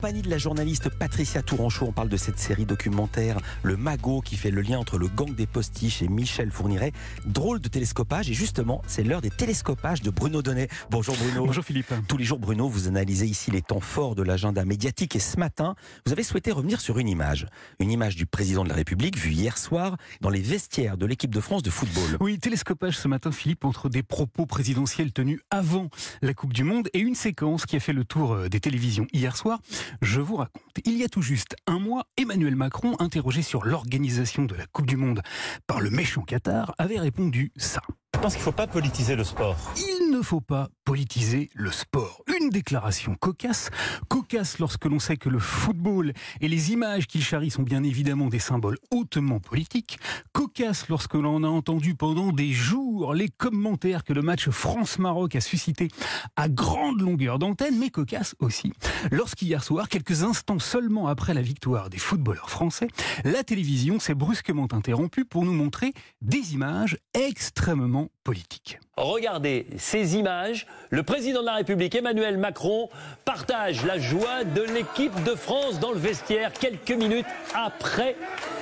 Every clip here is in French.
Compagnie de la journaliste Patricia Touranchot, on parle de cette série documentaire Le Magot qui fait le lien entre le gang des postiches et Michel Fourniret. Drôle de télescopage et justement, c'est l'heure des télescopages de Bruno Donnet. Bonjour Bruno. Bonjour Philippe. Tous les jours Bruno, vous analysez ici les temps forts de l'agenda médiatique et ce matin, vous avez souhaité revenir sur une image. Une image du président de la République vue hier soir dans les vestiaires de l'équipe de France de football. Oui, télescopage ce matin Philippe entre des propos présidentiels tenus avant la Coupe du Monde et une séquence qui a fait le tour euh, des télévisions hier soir. Je vous raconte. Il y a tout juste un mois, Emmanuel Macron, interrogé sur l'organisation de la Coupe du Monde par le méchant Qatar, avait répondu ça. Je pense qu'il ne faut pas politiser le sport. Il ne faut pas politiser le sport. Une déclaration cocasse. Cocasse lorsque l'on sait que le football et les images qu'il charrie sont bien évidemment des symboles hautement politiques. Cocasse lorsque l'on a entendu pendant des jours les commentaires que le match France-Maroc a suscité à grande longueur d'antenne, mais cocasse aussi lorsqu'hier soir, quelques instants seulement après la victoire des footballeurs français, la télévision s'est brusquement interrompue pour nous montrer des images extrêmement politique. Regardez ces images. Le président de la République, Emmanuel Macron, partage la joie de l'équipe de France dans le vestiaire quelques minutes après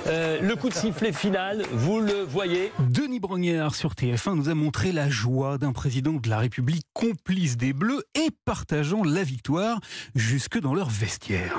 euh, le coup de sifflet final. Vous le voyez. Denis Brognard sur TF1 nous a montré la joie d'un président de la République complice des Bleus et partageant la victoire jusque dans leur vestiaire.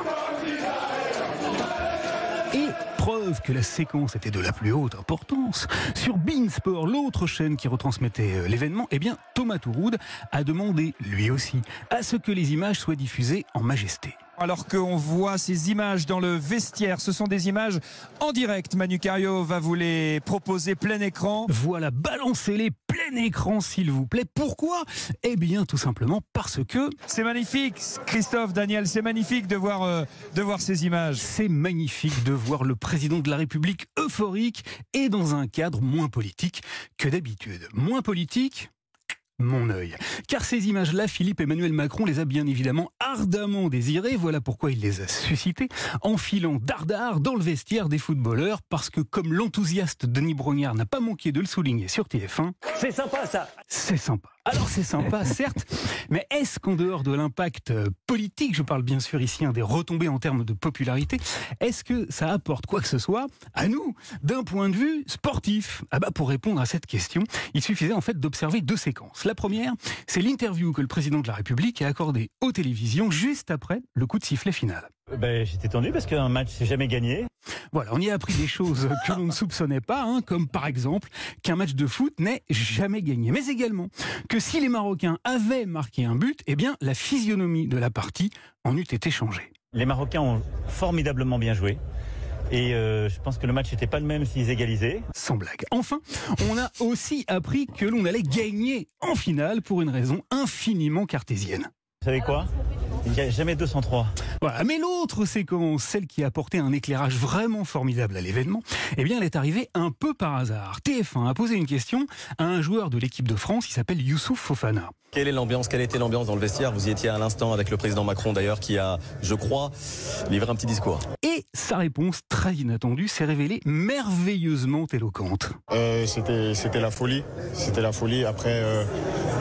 Preuve que la séquence était de la plus haute importance, sur Beansport, l'autre chaîne qui retransmettait euh, l'événement, eh bien Thomas Touroud a demandé, lui aussi, à ce que les images soient diffusées en majesté alors qu'on voit ces images dans le vestiaire. Ce sont des images en direct. Manu Cario va vous les proposer plein écran. Voilà, balancez-les plein écran s'il vous plaît. Pourquoi? Eh bien tout simplement parce que... C'est magnifique, Christophe, Daniel, c'est magnifique de voir, euh, de voir ces images. C'est magnifique de voir le président de la République euphorique et dans un cadre moins politique que d'habitude. Moins politique mon œil. Car ces images-là, Philippe Emmanuel Macron les a bien évidemment ardemment désirées. Voilà pourquoi il les a suscitées, enfilant dardard dans le vestiaire des footballeurs, parce que comme l'enthousiaste Denis Brognard n'a pas manqué de le souligner sur TF1. C'est sympa ça C'est sympa. Alors c'est sympa, certes, mais est-ce qu'en dehors de l'impact euh, politique, je parle bien sûr ici hein, des retombées en termes de popularité, est-ce que ça apporte quoi que ce soit à nous, d'un point de vue sportif? Ah bah pour répondre à cette question, il suffisait en fait d'observer deux séquences. La première, c'est l'interview que le président de la République a accordée aux télévisions juste après le coup de sifflet final. Ben, J'étais tendu parce qu'un match, c'est jamais gagné. Voilà, on y a appris des choses que l'on ne soupçonnait pas, hein, comme par exemple qu'un match de foot n'est jamais gagné, mais également que si les Marocains avaient marqué un but, eh bien la physionomie de la partie en eût été changée. Les Marocains ont formidablement bien joué. Et euh, je pense que le match n'était pas le même s'ils égalisaient. Sans blague. Enfin, on a aussi appris que l'on allait gagner en finale pour une raison infiniment cartésienne. Vous savez quoi? Il n'y a jamais 203. Voilà. Mais l'autre séquence, celle qui a apporté un éclairage vraiment formidable à l'événement, eh bien, elle est arrivée un peu par hasard. TF1 a posé une question à un joueur de l'équipe de France qui s'appelle Youssouf Fofana. Quelle est l'ambiance Quelle était l'ambiance dans le vestiaire? Vous y étiez à l'instant avec le président Macron d'ailleurs qui a, je crois, livré un petit discours. Et sa réponse, très inattendue, s'est révélée merveilleusement éloquente. Euh, c'était, c'était la folie. C'était la folie. Après, euh,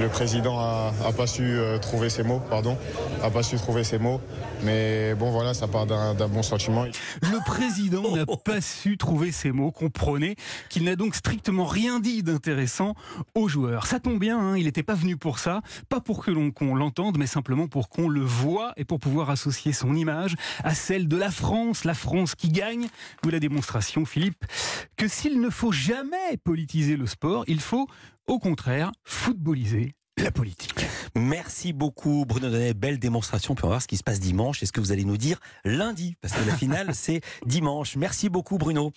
le président a, pas su euh, trouver ses mots, pardon, a pas su trouver ses mots. Mais bon, voilà, ça part d'un, bon sentiment. Le président n'a pas su trouver ses mots. Comprenez qu'il n'a donc strictement rien dit d'intéressant aux joueurs. Ça tombe bien, hein, il n'était pas venu pour ça, pas pour que l'on l'entende, mais simplement pour qu'on le voit et pour pouvoir associer son image à celle de la France, la France qui gagne. Ou la démonstration, Philippe, que s'il ne faut jamais politiser le sport, il faut au contraire footballiser la politique. Merci beaucoup Bruno Donnet, belle démonstration. Puis on va voir ce qui se passe dimanche et ce que vous allez nous dire lundi, parce que la finale c'est dimanche. Merci beaucoup Bruno.